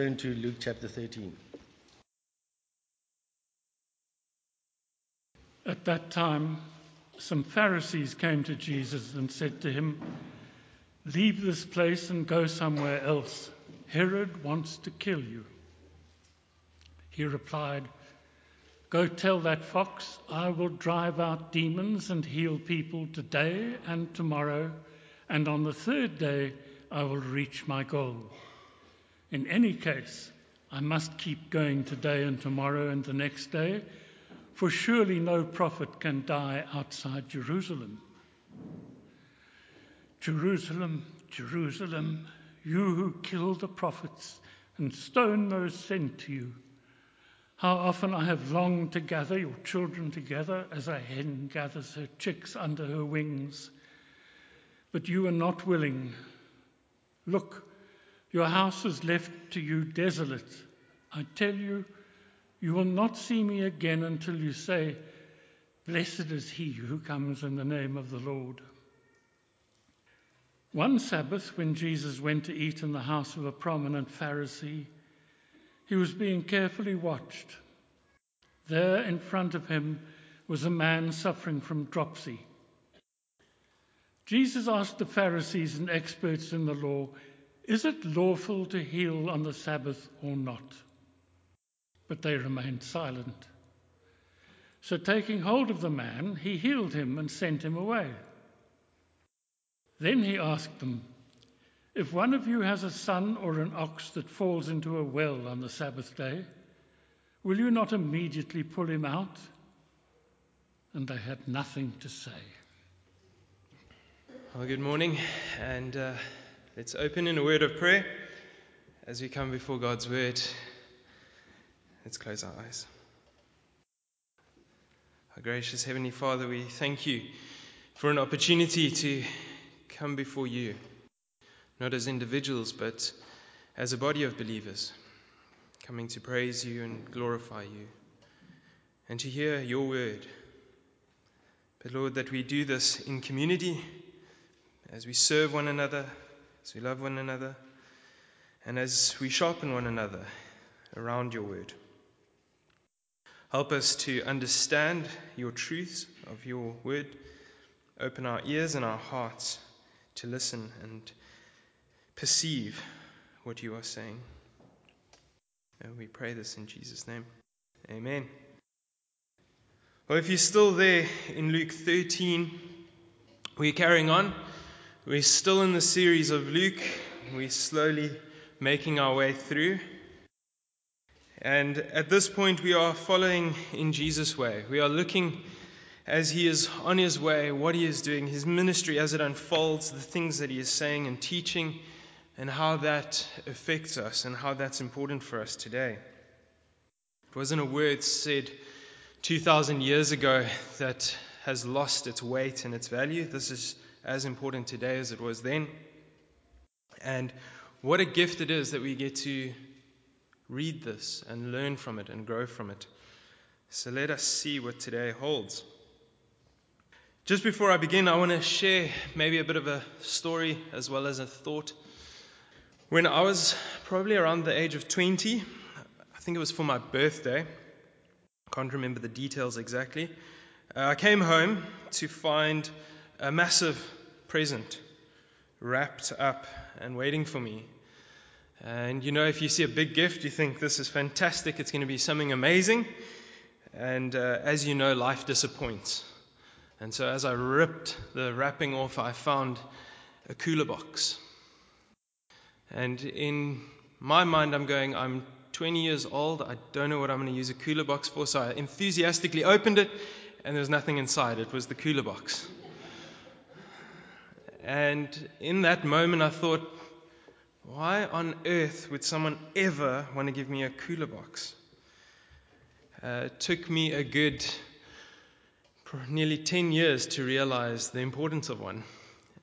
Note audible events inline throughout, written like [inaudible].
turn to Luke chapter 13. At that time, some Pharisees came to Jesus and said to him, Leave this place and go somewhere else. Herod wants to kill you. He replied, Go tell that fox, I will drive out demons and heal people today and tomorrow, and on the third day I will reach my goal. In any case, I must keep going today and tomorrow and the next day, for surely no prophet can die outside Jerusalem. Jerusalem, Jerusalem, you who kill the prophets and stone those sent to you. How often I have longed to gather your children together as a hen gathers her chicks under her wings. But you are not willing. Look, your house is left to you desolate. I tell you, you will not see me again until you say, Blessed is he who comes in the name of the Lord. One Sabbath, when Jesus went to eat in the house of a prominent Pharisee, he was being carefully watched. There in front of him was a man suffering from dropsy. Jesus asked the Pharisees and experts in the law, Is it lawful to heal on the Sabbath or not? But they remained silent. So, taking hold of the man, he healed him and sent him away. Then he asked them, if one of you has a son or an ox that falls into a well on the Sabbath day, will you not immediately pull him out? And they had nothing to say. Well, good morning, and uh, let's open in a word of prayer as we come before God's word. Let's close our eyes. Our gracious Heavenly Father, we thank you for an opportunity to come before you not as individuals, but as a body of believers, coming to praise you and glorify you, and to hear your word. But Lord, that we do this in community, as we serve one another, as we love one another, and as we sharpen one another around your word. Help us to understand your truths of your word. Open our ears and our hearts to listen and perceive what you are saying. And we pray this in Jesus' name. Amen. Well, if you're still there in Luke 13, we're carrying on. We're still in the series of Luke. We're slowly making our way through. And at this point, we are following in Jesus' way. We are looking as he is on his way, what he is doing, his ministry as it unfolds, the things that he is saying and teaching and how that affects us and how that's important for us today. It wasn't a word said 2,000 years ago that has lost its weight and its value. This is as important today as it was then. And what a gift it is that we get to read this and learn from it and grow from it. So let us see what today holds. Just before I begin, I want to share maybe a bit of a story as well as a thought. When I was probably around the age of 20, I think it was for my birthday, I can't remember the details exactly, uh, I came home to find a massive present wrapped up and waiting for me. And you know, if you see a big gift, you think this is fantastic, it's going to be something amazing. And uh, as you know, life disappoints. And so as I ripped the wrapping off, I found a cooler box. And in my mind, I'm going, I'm 20 years old. I don't know what I'm going to use a cooler box for. So I enthusiastically opened it, and there was nothing inside. It was the cooler box. And in that moment, I thought, why on earth would someone ever want to give me a cooler box? Uh, it took me a good nearly 10 years to realize the importance of one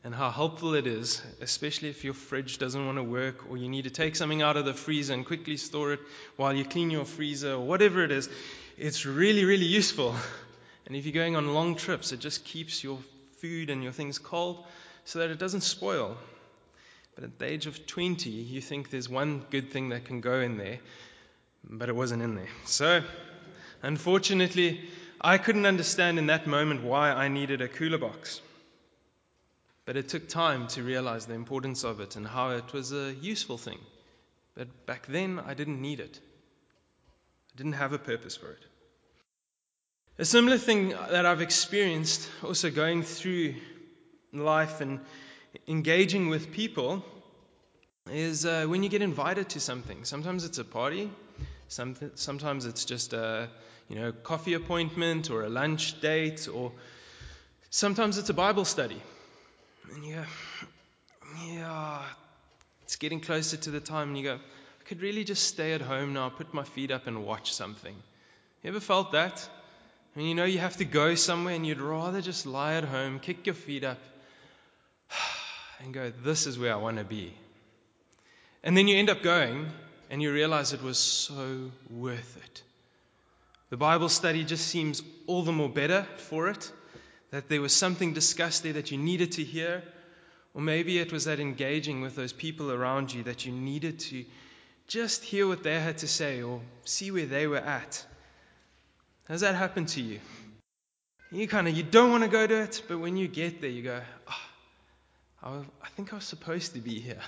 and how helpful it is, especially if your fridge doesn't want to work or you need to take something out of the freezer and quickly store it while you clean your freezer or whatever it is. It's really, really useful. [laughs] And if you're going on long trips, it just keeps your food and your things cold so that it doesn't spoil. But at the age of 20, you think there's one good thing that can go in there, but it wasn't in there. So, unfortunately, I couldn't understand in that moment why I needed a cooler box. But it took time to realize the importance of it and how it was a useful thing. But back then, I didn't need it, I didn't have a purpose for it. A similar thing that I've experienced also going through life and engaging with people is uh, when you get invited to something. Sometimes it's a party, some, sometimes it's just a you know coffee appointment or a lunch date, or sometimes it's a Bible study. And you go, yeah, it's getting closer to the time, and you go, I could really just stay at home now, put my feet up, and watch something. You ever felt that? I mean, you know you have to go somewhere, and you'd rather just lie at home, kick your feet up, and go, This is where I want to be. And then you end up going and you realize it was so worth it. The Bible study just seems all the more better for it, that there was something discussed there that you needed to hear, or maybe it was that engaging with those people around you that you needed to just hear what they had to say or see where they were at. Has that happened to you? You kind of you don't want to go to it, but when you get there, you go, oh, I think I was supposed to be here.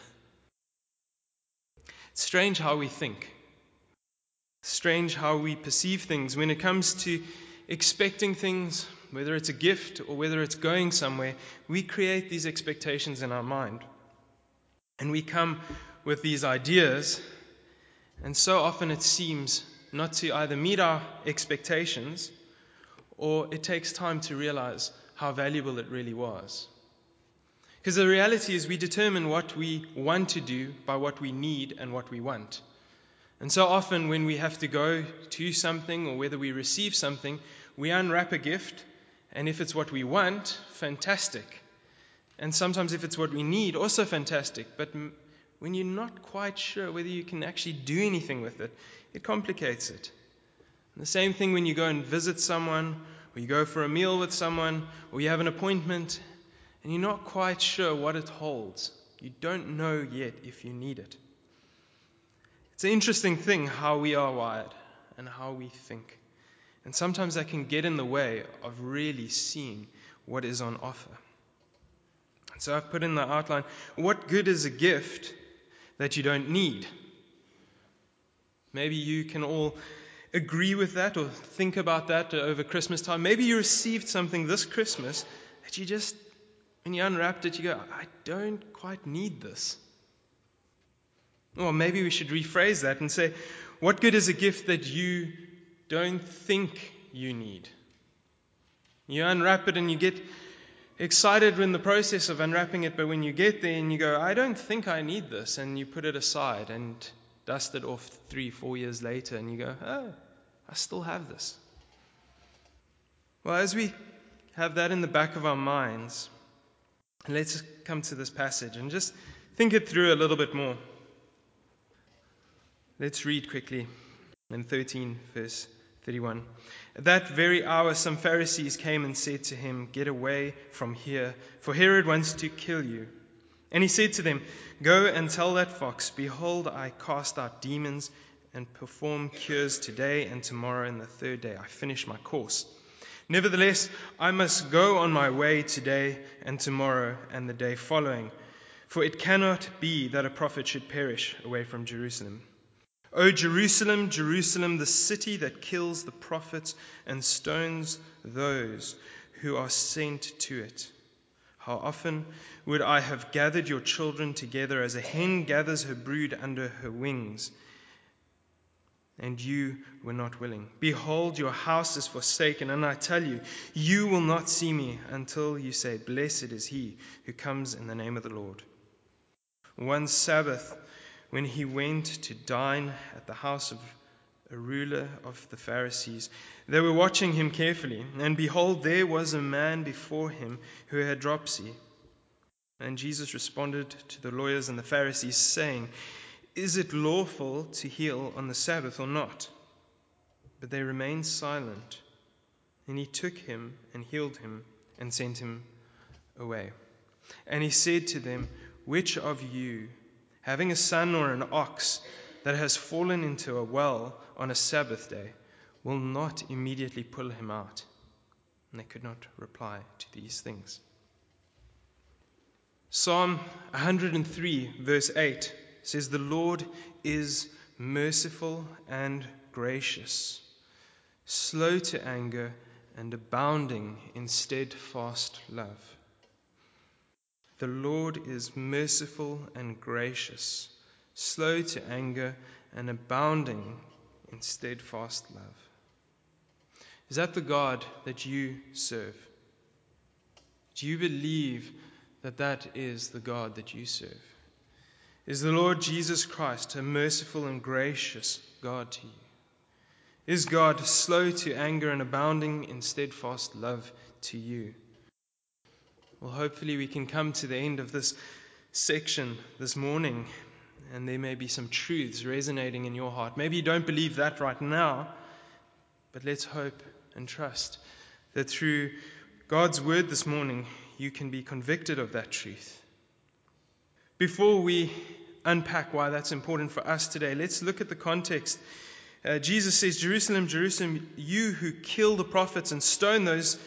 It's strange how we think. Strange how we perceive things when it comes to expecting things, whether it's a gift or whether it's going somewhere, we create these expectations in our mind. And we come with these ideas, and so often it seems not to either meet our expectations or it takes time to realize how valuable it really was. Because the reality is, we determine what we want to do by what we need and what we want. And so often, when we have to go to something or whether we receive something, we unwrap a gift, and if it's what we want, fantastic. And sometimes, if it's what we need, also fantastic. But when you're not quite sure whether you can actually do anything with it, it complicates it. And the same thing when you go and visit someone, or you go for a meal with someone, or you have an appointment, and you're not quite sure what it holds. You don't know yet if you need it. It's an interesting thing how we are wired and how we think. And sometimes that can get in the way of really seeing what is on offer. And so I've put in the outline what good is a gift that you don't need? Maybe you can all agree with that or think about that over Christmas time. Maybe you received something this Christmas that you just when you unwrapped it, you go, I don't quite need this. Or maybe we should rephrase that and say, What good is a gift that you don't think you need? You unwrap it and you get excited in the process of unwrapping it, but when you get there and you go, I don't think I need this, and you put it aside and dust it off three, four years later, and you go, Oh, I still have this. Well, as we have that in the back of our minds, Let's come to this passage and just think it through a little bit more. Let's read quickly in 13, verse 31. At that very hour, some Pharisees came and said to him, Get away from here, for Herod wants to kill you. And he said to them, Go and tell that fox, Behold, I cast out demons and perform cures today and tomorrow, and the third day I finish my course. Nevertheless, I must go on my way today and tomorrow and the day following, for it cannot be that a prophet should perish away from Jerusalem. O Jerusalem, Jerusalem, the city that kills the prophets and stones those who are sent to it. How often would I have gathered your children together as a hen gathers her brood under her wings? And you were not willing. Behold, your house is forsaken, and I tell you, you will not see me until you say, Blessed is he who comes in the name of the Lord. One Sabbath, when he went to dine at the house of a ruler of the Pharisees, they were watching him carefully, and behold, there was a man before him who had dropsy. And Jesus responded to the lawyers and the Pharisees, saying, is it lawful to heal on the Sabbath or not? But they remained silent. And he took him and healed him and sent him away. And he said to them, which of you, having a son or an ox that has fallen into a well on a Sabbath day, will not immediately pull him out? And they could not reply to these things. Psalm 103, verse 8 says, The Lord is merciful and gracious, slow to anger, and abounding in steadfast love. The Lord is merciful and gracious, slow to anger, and abounding in steadfast love. Is that the God that you serve? Do you believe that that is the God that you serve? Is the Lord Jesus Christ a merciful and gracious God to you? Is God slow to anger and abounding in steadfast love to you? Well, hopefully, we can come to the end of this section this morning, and there may be some truths resonating in your heart. Maybe you don't believe that right now, but let's hope and trust that through God's word this morning, you can be convicted of that truth. Before we unpack why that's important for us today, let's look at the context. Uh, Jesus says, Jerusalem, Jerusalem, you who kill the prophets and stone those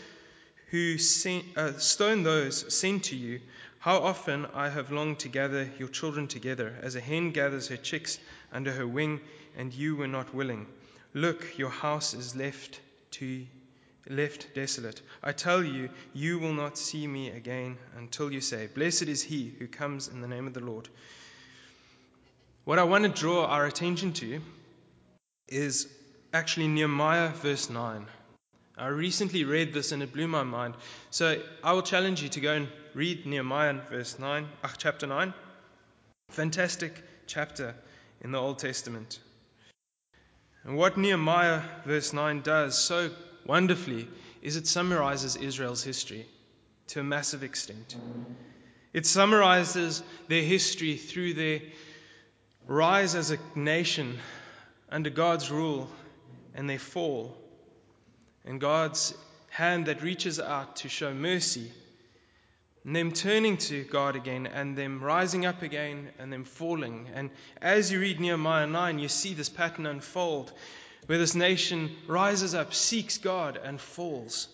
who sent, uh, stone those sent to you, how often I have longed to gather your children together, as a hen gathers her chicks under her wing, and you were not willing. Look, your house is left to left desolate. I tell you, you will not see me again until you say, Blessed is he who comes in the name of the Lord. What I want to draw our attention to is actually Nehemiah verse 9. I recently read this and it blew my mind. So I will challenge you to go and read Nehemiah verse 9, uh, chapter 9. Fantastic chapter in the Old Testament. And what Nehemiah verse 9 does so wonderfully is it summarizes Israel's history to a massive extent. It summarizes their history through their rise as a nation under God's rule and their fall, and God's hand that reaches out to show mercy, and them turning to God again, and them rising up again, and them falling. And as you read Nehemiah 9, you see this pattern unfold where this nation rises up, seeks God, and falls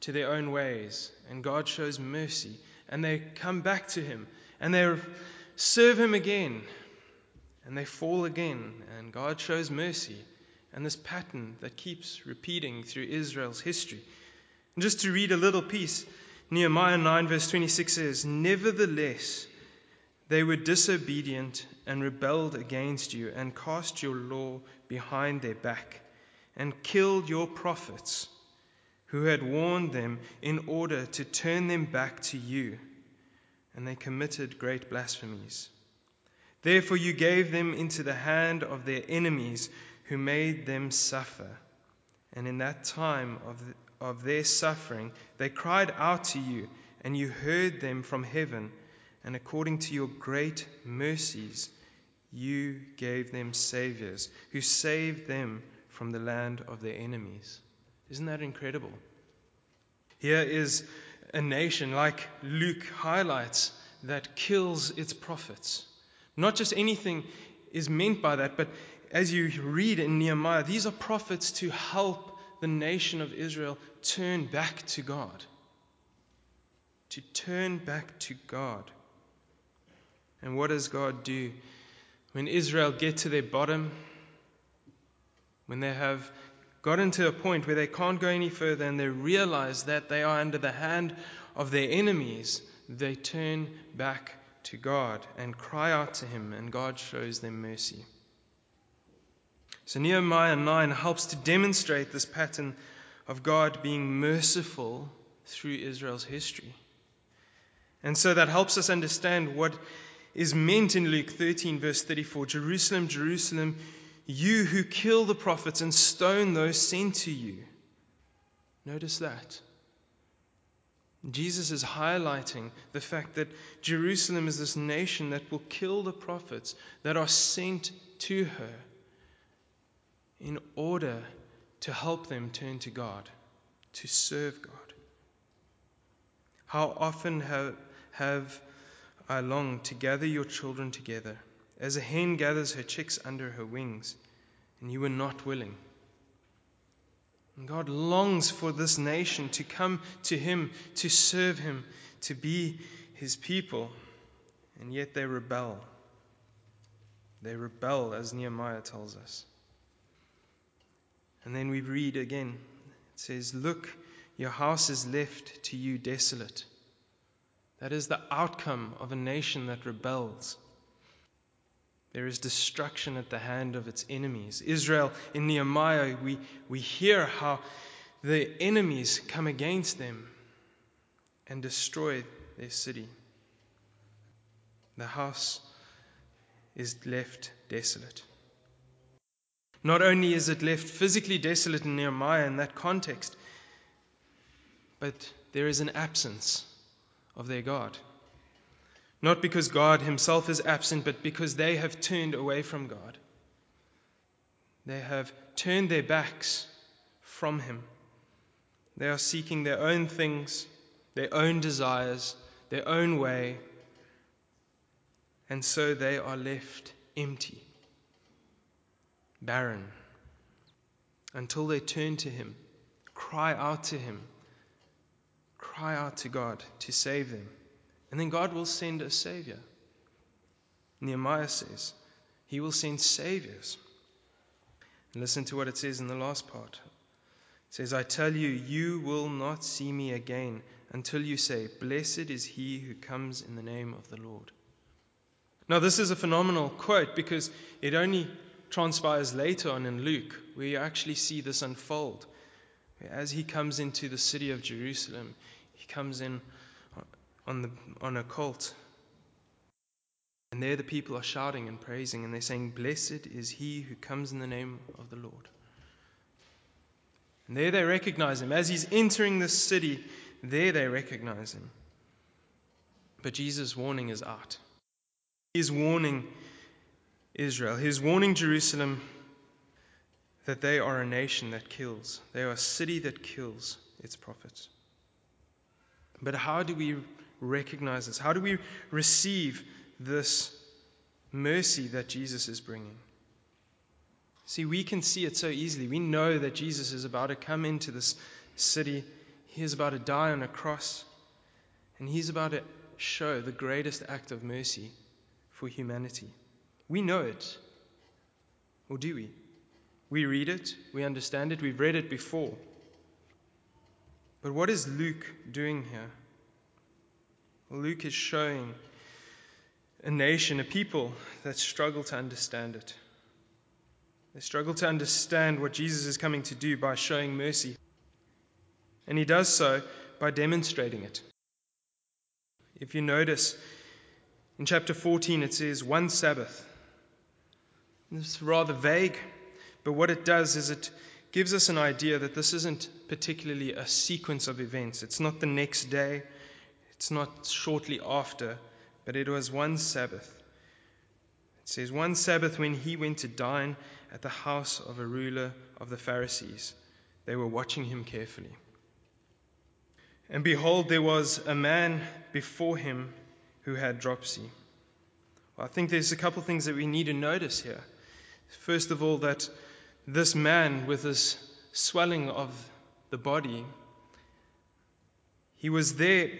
to their own ways. And God shows mercy. And they come back to Him. And they serve Him again. And they fall again. And God shows mercy. And this pattern that keeps repeating through Israel's history. And just to read a little piece, Nehemiah 9, verse 26 says, Nevertheless, they were disobedient and rebelled against you and cast your law behind their back and killed your prophets who had warned them in order to turn them back to you. And they committed great blasphemies. Therefore, you gave them into the hand of their enemies who made them suffer. And in that time of, of their suffering, they cried out to you, and you heard them from heaven and according to your great mercies, you gave them saviors who saved them from the land of their enemies. Isn't that incredible? Here is a nation, like Luke highlights, that kills its prophets. Not just anything is meant by that, but as you read in Nehemiah, these are prophets to help the nation of Israel turn back to God. To turn back to God. And what does God do? When Israel get to their bottom, when they have gotten to a point where they can't go any further and they realize that they are under the hand of their enemies, they turn back to God and cry out to Him, and God shows them mercy. So Nehemiah 9 helps to demonstrate this pattern of God being merciful through Israel's history. And so that helps us understand what is meant in Luke 13, verse 34 Jerusalem, Jerusalem, you who kill the prophets and stone those sent to you. Notice that. Jesus is highlighting the fact that Jerusalem is this nation that will kill the prophets that are sent to her in order to help them turn to God, to serve God. How often have, have I long to gather your children together, as a hen gathers her chicks under her wings, and you were not willing. And God longs for this nation to come to Him, to serve Him, to be His people, and yet they rebel. They rebel, as Nehemiah tells us. And then we read again it says, Look, your house is left to you desolate. That is the outcome of a nation that rebels. There is destruction at the hand of its enemies. Israel, in Nehemiah, we, we hear how the enemies come against them and destroy their city. The house is left desolate. Not only is it left physically desolate in Nehemiah in that context, but there is an absence of their God. Not because God Himself is absent, but because they have turned away from God. They have turned their backs from Him. They are seeking their own things, their own desires, their own way, and so they are left empty, barren, until they turn to Him, cry out to Him, cry out to God to save them. And then God will send a Savior. Nehemiah says, He will send Saviors. And listen to what it says in the last part. It says, I tell you, you will not see me again until you say, Blessed is he who comes in the name of the Lord. Now, this is a phenomenal quote because it only transpires later on in Luke, where you actually see this unfold. As he comes into the city of Jerusalem, he comes in on, the, on a colt. And there the people are shouting and praising, and they're saying, Blessed is he who comes in the name of the Lord. And there they recognize him. As he's entering the city, there they recognize him. But Jesus' warning is out. He's warning Israel, he's warning Jerusalem that they are a nation that kills, they are a city that kills its prophets. But how do we recognize this? How do we receive this mercy that Jesus is bringing? See, we can see it so easily. We know that Jesus is about to come into this city, he is about to die on a cross, and he's about to show the greatest act of mercy for humanity. We know it. Or do we? We read it, we understand it, we've read it before. But what is Luke doing here? Well, Luke is showing a nation, a people that struggle to understand it. They struggle to understand what Jesus is coming to do by showing mercy. And he does so by demonstrating it. If you notice, in chapter 14 it says one Sabbath. It's rather vague, but what it does is it gives us an idea that this isn't particularly a sequence of events. It's not the next day, it's not shortly after, but it was one Sabbath. It says, One Sabbath when he went to dine at the house of a ruler of the Pharisees, they were watching him carefully. And behold, there was a man before him who had dropsy. Well, I think there's a couple things that we need to notice here. First of all, that this man with this swelling of the body, he was there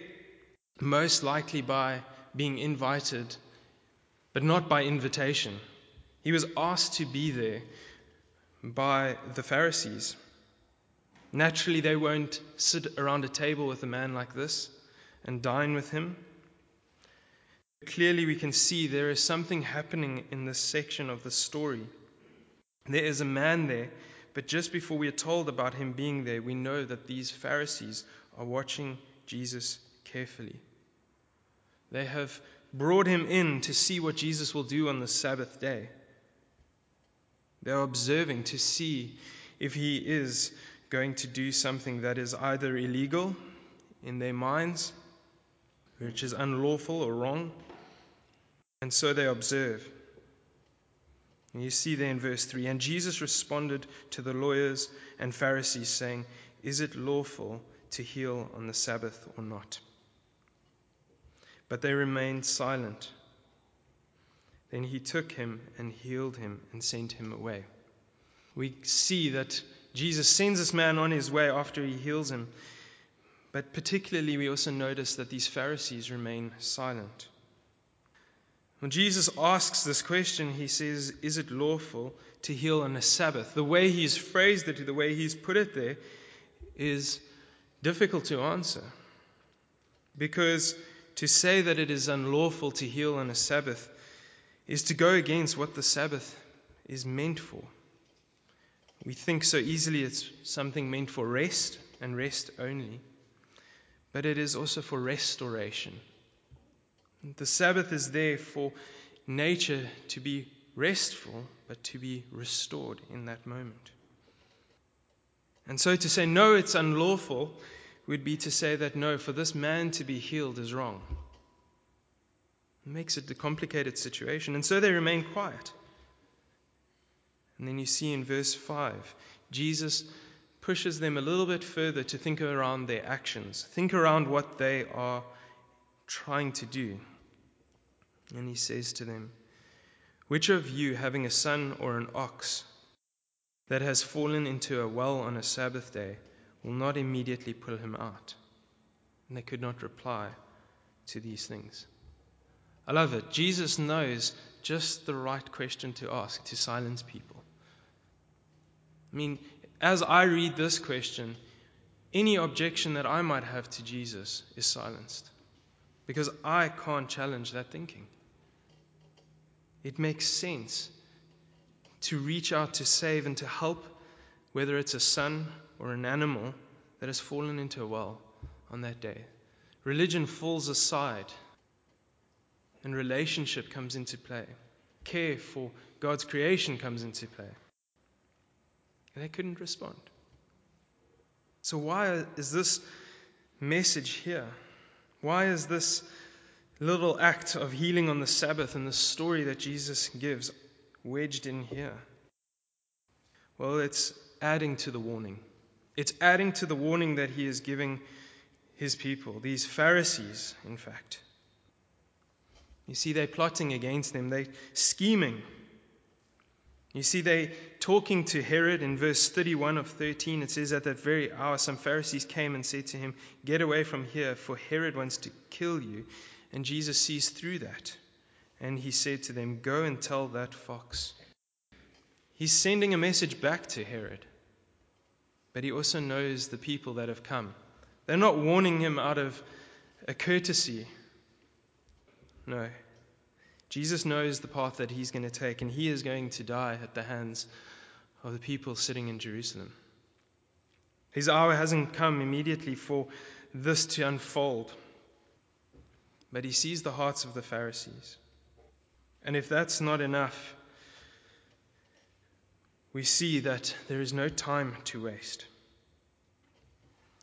most likely by being invited, but not by invitation. He was asked to be there by the Pharisees. Naturally, they won't sit around a table with a man like this and dine with him. Clearly, we can see there is something happening in this section of the story. There is a man there, but just before we are told about him being there, we know that these Pharisees are watching Jesus carefully. They have brought him in to see what Jesus will do on the Sabbath day. They are observing to see if he is going to do something that is either illegal in their minds, which is unlawful or wrong, and so they observe. And you see there in verse 3 And Jesus responded to the lawyers and Pharisees, saying, Is it lawful to heal on the Sabbath or not? but they remained silent. Then he took him and healed him and sent him away. We see that Jesus sends this man on his way after he heals him. But particularly, we also notice that these Pharisees remain silent. When Jesus asks this question, he says, Is it lawful to heal on a Sabbath? The way he's phrased it, the way he's put it there, is difficult to answer. Because to say that it is unlawful to heal on a Sabbath is to go against what the Sabbath is meant for. We think so easily it's something meant for rest and rest only, but it is also for restoration. The Sabbath is there for nature to be restful, but to be restored in that moment. And so to say, no, it's unlawful, would be to say that no, for this man to be healed is wrong. It makes it a complicated situation. And so they remain quiet. And then you see in verse 5, Jesus pushes them a little bit further to think around their actions, think around what they are trying to do. And he says to them, Which of you, having a son or an ox that has fallen into a well on a Sabbath day, will not immediately pull him out? And they could not reply to these things. I love it. Jesus knows just the right question to ask to silence people. I mean, as I read this question, any objection that I might have to Jesus is silenced because I can't challenge that thinking. It makes sense to reach out to save and to help, whether it's a son or an animal that has fallen into a well on that day. Religion falls aside and relationship comes into play. Care for God's creation comes into play. And they couldn't respond. So, why is this message here? Why is this little act of healing on the Sabbath and the story that Jesus gives wedged in here? Well, it's adding to the warning. It's adding to the warning that he is giving his people, these Pharisees, in fact. You see, they're plotting against them, they're scheming. You see, they talking to Herod in verse 31 of 13. It says, At that very hour, some Pharisees came and said to him, Get away from here, for Herod wants to kill you. And Jesus sees through that. And he said to them, Go and tell that fox. He's sending a message back to Herod. But he also knows the people that have come. They're not warning him out of a courtesy. No, Jesus knows the path that he's going to take, and he is going to die at the hands of the people sitting in Jerusalem. His hour hasn't come immediately for this to unfold, but he sees the hearts of the Pharisees. And if that's not enough, we see that there is no time to waste.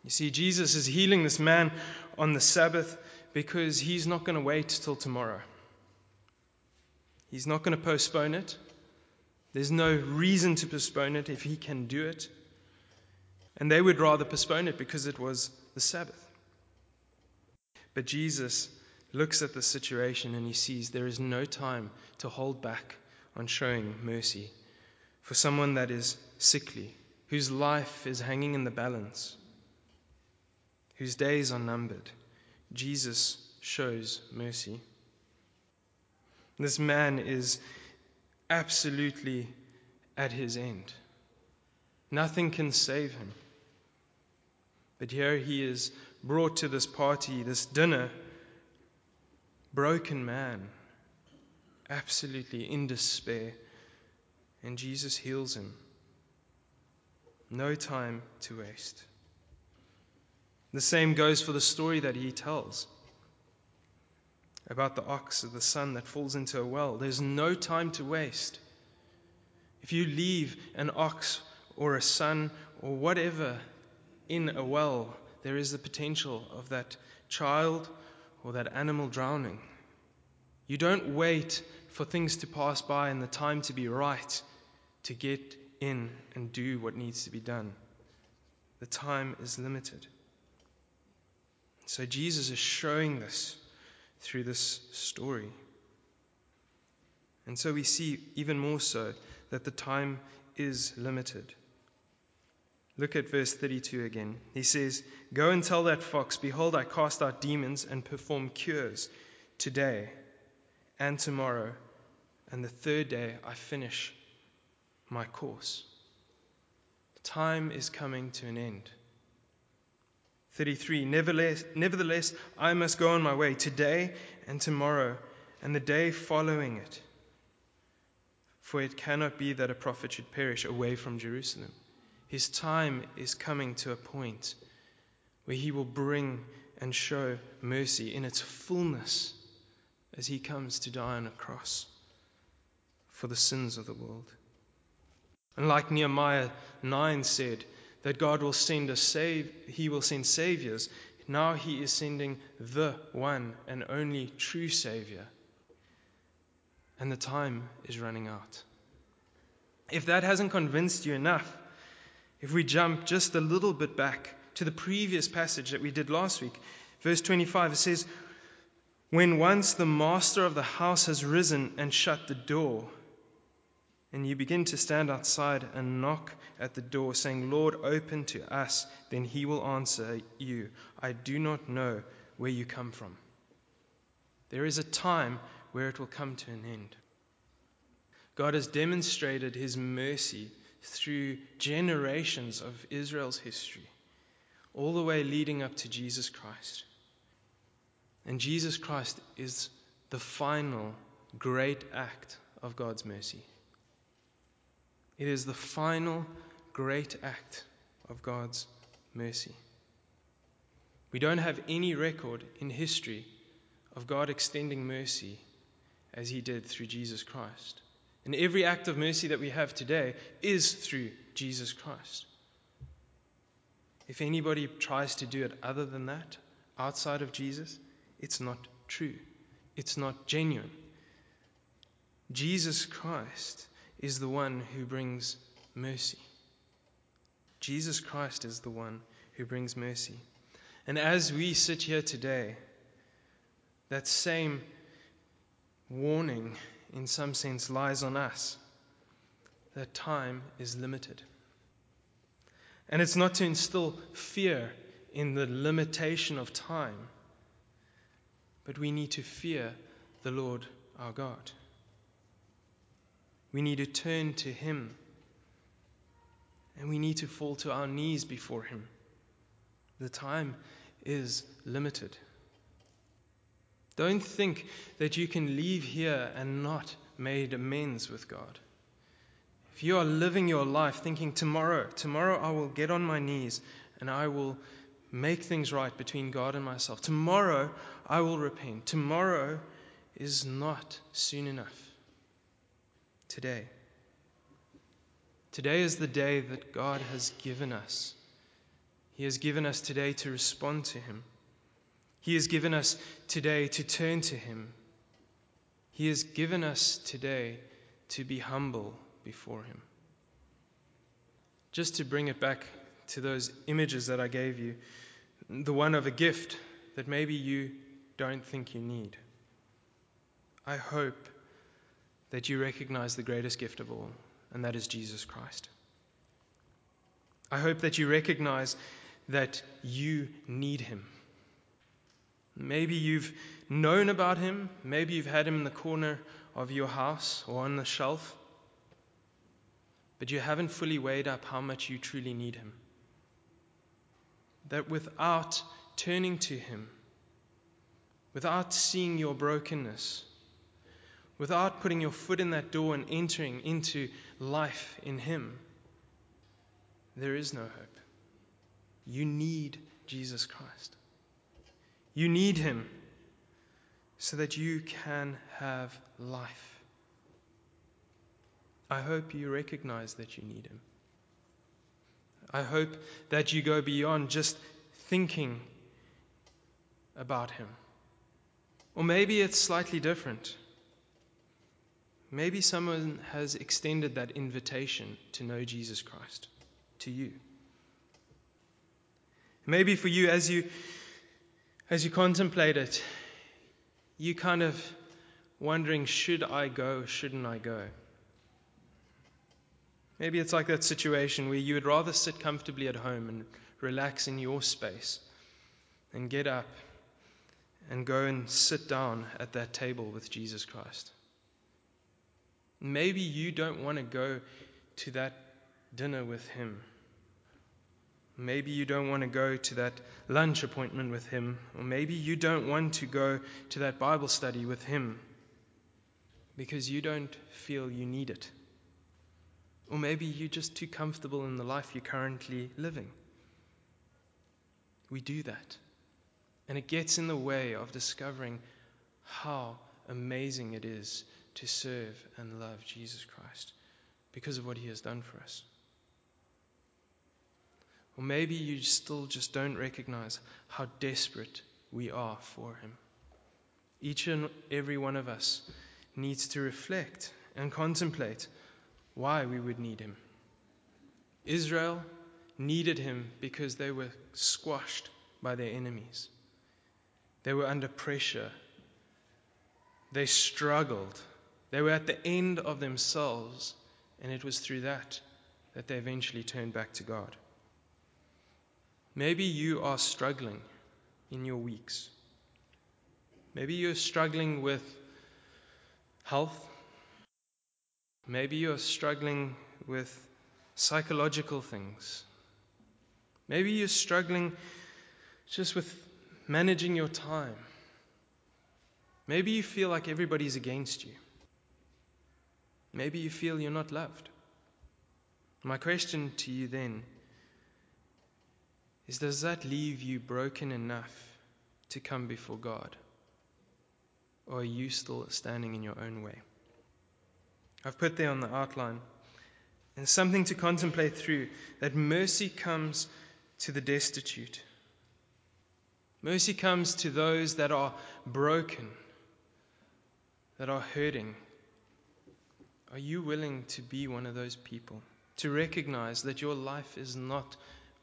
You see, Jesus is healing this man on the Sabbath because he's not going to wait till tomorrow. He's not going to postpone it. There's no reason to postpone it if he can do it. And they would rather postpone it because it was the Sabbath. But Jesus looks at the situation and he sees there is no time to hold back on showing mercy for someone that is sickly, whose life is hanging in the balance, whose days are numbered. Jesus shows mercy. This man is absolutely at his end. Nothing can save him. But here he is brought to this party, this dinner, broken man, absolutely in despair, and Jesus heals him. No time to waste. The same goes for the story that he tells about the ox or the son that falls into a well. There's no time to waste. If you leave an ox or a son or whatever in a well, there is the potential of that child or that animal drowning. You don't wait for things to pass by and the time to be right to get in and do what needs to be done. The time is limited. So Jesus is showing this through this story. And so we see even more so that the time is limited. Look at verse 32 again. He says, Go and tell that fox, Behold, I cast out demons and perform cures today and tomorrow, and the third day I finish my course. Time is coming to an end. 33 nevertheless, nevertheless, I must go on my way today and tomorrow and the day following it. For it cannot be that a prophet should perish away from Jerusalem. His time is coming to a point where he will bring and show mercy in its fullness as he comes to die on a cross for the sins of the world. And like Nehemiah 9 said, that God will send a save, he will send saviors. Now he is sending the one and only true savior. And the time is running out. If that hasn't convinced you enough, if we jump just a little bit back to the previous passage that we did last week, verse 25, it says, When once the master of the house has risen and shut the door, and you begin to stand outside and knock at the door, saying, Lord, open to us, then he will answer you, I do not know where you come from. There is a time where it will come to an end. God has demonstrated his mercy through generations of Israel's history, all the way leading up to Jesus Christ. And Jesus Christ is the final great act of God's mercy. It is the final great act of God's mercy. We don't have any record in history of God extending mercy as he did through Jesus Christ. And every act of mercy that we have today is through Jesus Christ. If anybody tries to do it other than that, outside of Jesus, it's not true. It's not genuine. Jesus Christ is the one who brings mercy. Jesus Christ is the one who brings mercy. And as we sit here today, that same warning, in some sense, lies on us that time is limited. And it's not to instill fear in the limitation of time, but we need to fear the Lord our God. We need to turn to Him. And we need to fall to our knees before Him. The time is limited. Don't think that you can leave here and not made amends with God. If you are living your life thinking, tomorrow, tomorrow I will get on my knees and I will make things right between God and myself. Tomorrow I will repent. Tomorrow is not soon enough today. Today is the day that God has given us. He has given us today to respond to Him. He has given us today to turn to Him. He has given us today to be humble before Him. Just to bring it back to those images that I gave you, the one of a gift that maybe you don't think you need. I hope that you recognize the greatest gift of all, and that is Jesus Christ. I hope that you recognize that you need him. Maybe you've known about him, maybe you've had him in the corner of your house or on the shelf, but you haven't fully weighed up how much you truly need him. That without turning to him, without seeing your brokenness, without putting your foot in that door and entering into life in Him, there is no hope. You need Jesus Christ. You need Him so that you can have life. I hope you recognize that you need Him. I hope that you go beyond just thinking about Him. Or maybe it's slightly different. Maybe someone has extended that invitation to know Jesus Christ to you. Maybe for you, as you, as you contemplate it, you kind of wondering, should I go, shouldn't I go? Maybe it's like that situation where you would rather sit comfortably at home and relax in your space and get up and go and sit down at that table with Jesus Christ. Maybe you don't want to go to that dinner with Him. Maybe you don't want to go to that lunch appointment with Him. Or maybe you don't want to go to that Bible study with Him because you don't feel you need it. Or maybe you're just too comfortable in the life you're currently living. We do that. And it gets in the way of discovering how amazing it is to serve and love Jesus Christ because of what he has done for us. Or maybe you still just don't recognize how desperate we are for him. Each and every one of us needs to reflect and contemplate why we would need him. Israel needed him because they were squashed by their enemies. They were under pressure. They struggled. They were at the end of themselves, and it was through that that they eventually turned back to God. Maybe you are struggling in your weeks. Maybe you're struggling with health. Maybe you're struggling with psychological things. Maybe you're struggling just with managing your time. Maybe you feel like everybody's against you. Maybe you feel you're not loved. My question to you then is Does that leave you broken enough to come before God? Or are you still standing in your own way? I've put there on the outline and something to contemplate through that mercy comes to the destitute. Mercy comes to those that are broken, that are hurting. Are you willing to be one of those people? To recognize that your life is not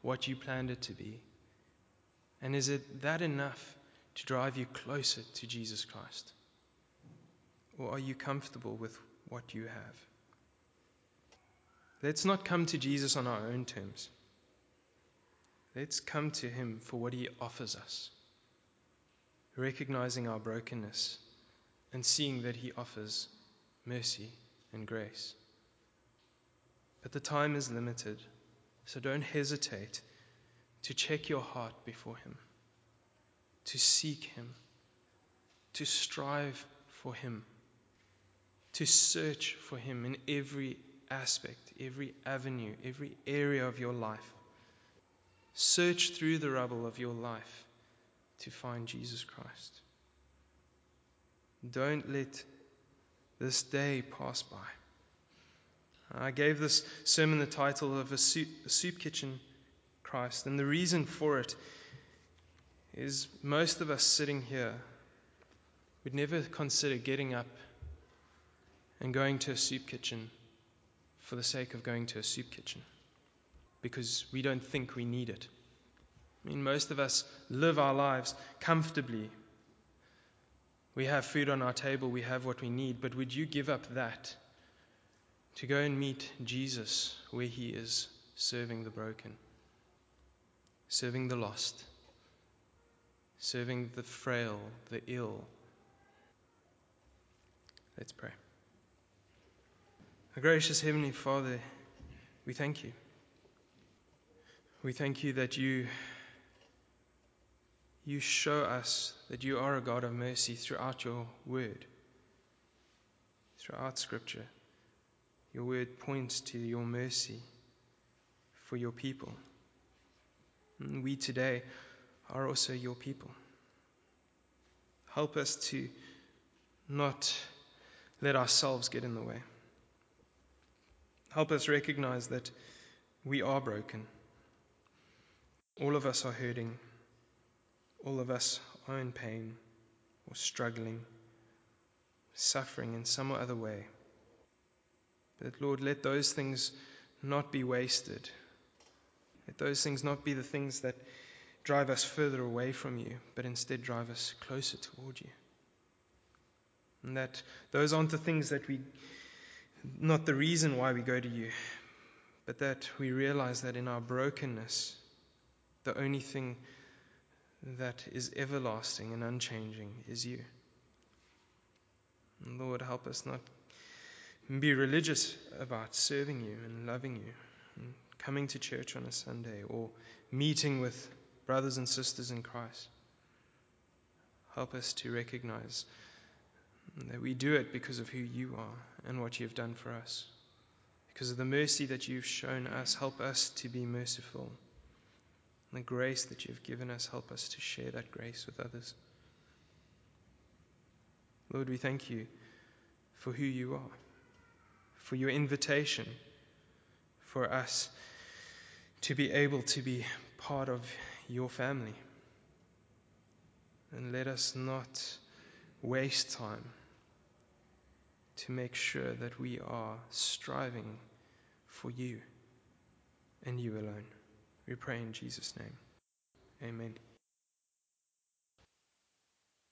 what you planned it to be? And is it that enough to drive you closer to Jesus Christ? Or are you comfortable with what you have? Let's not come to Jesus on our own terms. Let's come to Him for what He offers us, recognizing our brokenness and seeing that He offers mercy and grace. But the time is limited, so don't hesitate to check your heart before Him, to seek Him, to strive for Him, to search for Him in every aspect, every avenue, every area of your life. Search through the rubble of your life to find Jesus Christ. Don't let this day pass by. I gave this sermon the title of a soup, a soup kitchen Christ, and the reason for it is most of us sitting here would never consider getting up and going to a soup kitchen for the sake of going to a soup kitchen because we don't think we need it. I mean, most of us live our lives comfortably. We have food on our table, we have what we need, but would you give up that to go and meet Jesus where he is serving the broken, serving the lost, serving the frail, the ill? Let's pray. Our gracious Heavenly Father, we thank you. We thank you that you, you show us that you are a God of mercy throughout your word, throughout Scripture. Your word points to your mercy for your people. And we today are also your people. Help us to not let ourselves get in the way. Help us recognize that we are broken all of us are hurting. All of us are in pain or struggling, suffering in some other way. But Lord, let those things not be wasted. Let those things not be the things that drive us further away from you, but instead drive us closer toward you. And that those aren't the things that we, not the reason why we go to you, but that we realize that in our brokenness, the only thing that is everlasting and unchanging is you. And Lord, help us not be religious about serving you and loving you, and coming to church on a Sunday or meeting with brothers and sisters in Christ. Help us to recognize that we do it because of who you are and what you've done for us. Because of the mercy that you've shown us, help us to be merciful. And the grace that you've given us, help us to share that grace with others. Lord, we thank you for who you are, for your invitation for us to be able to be part of your family. And let us not waste time to make sure that we are striving for you and you alone. We pray in Jesus' name. Amen.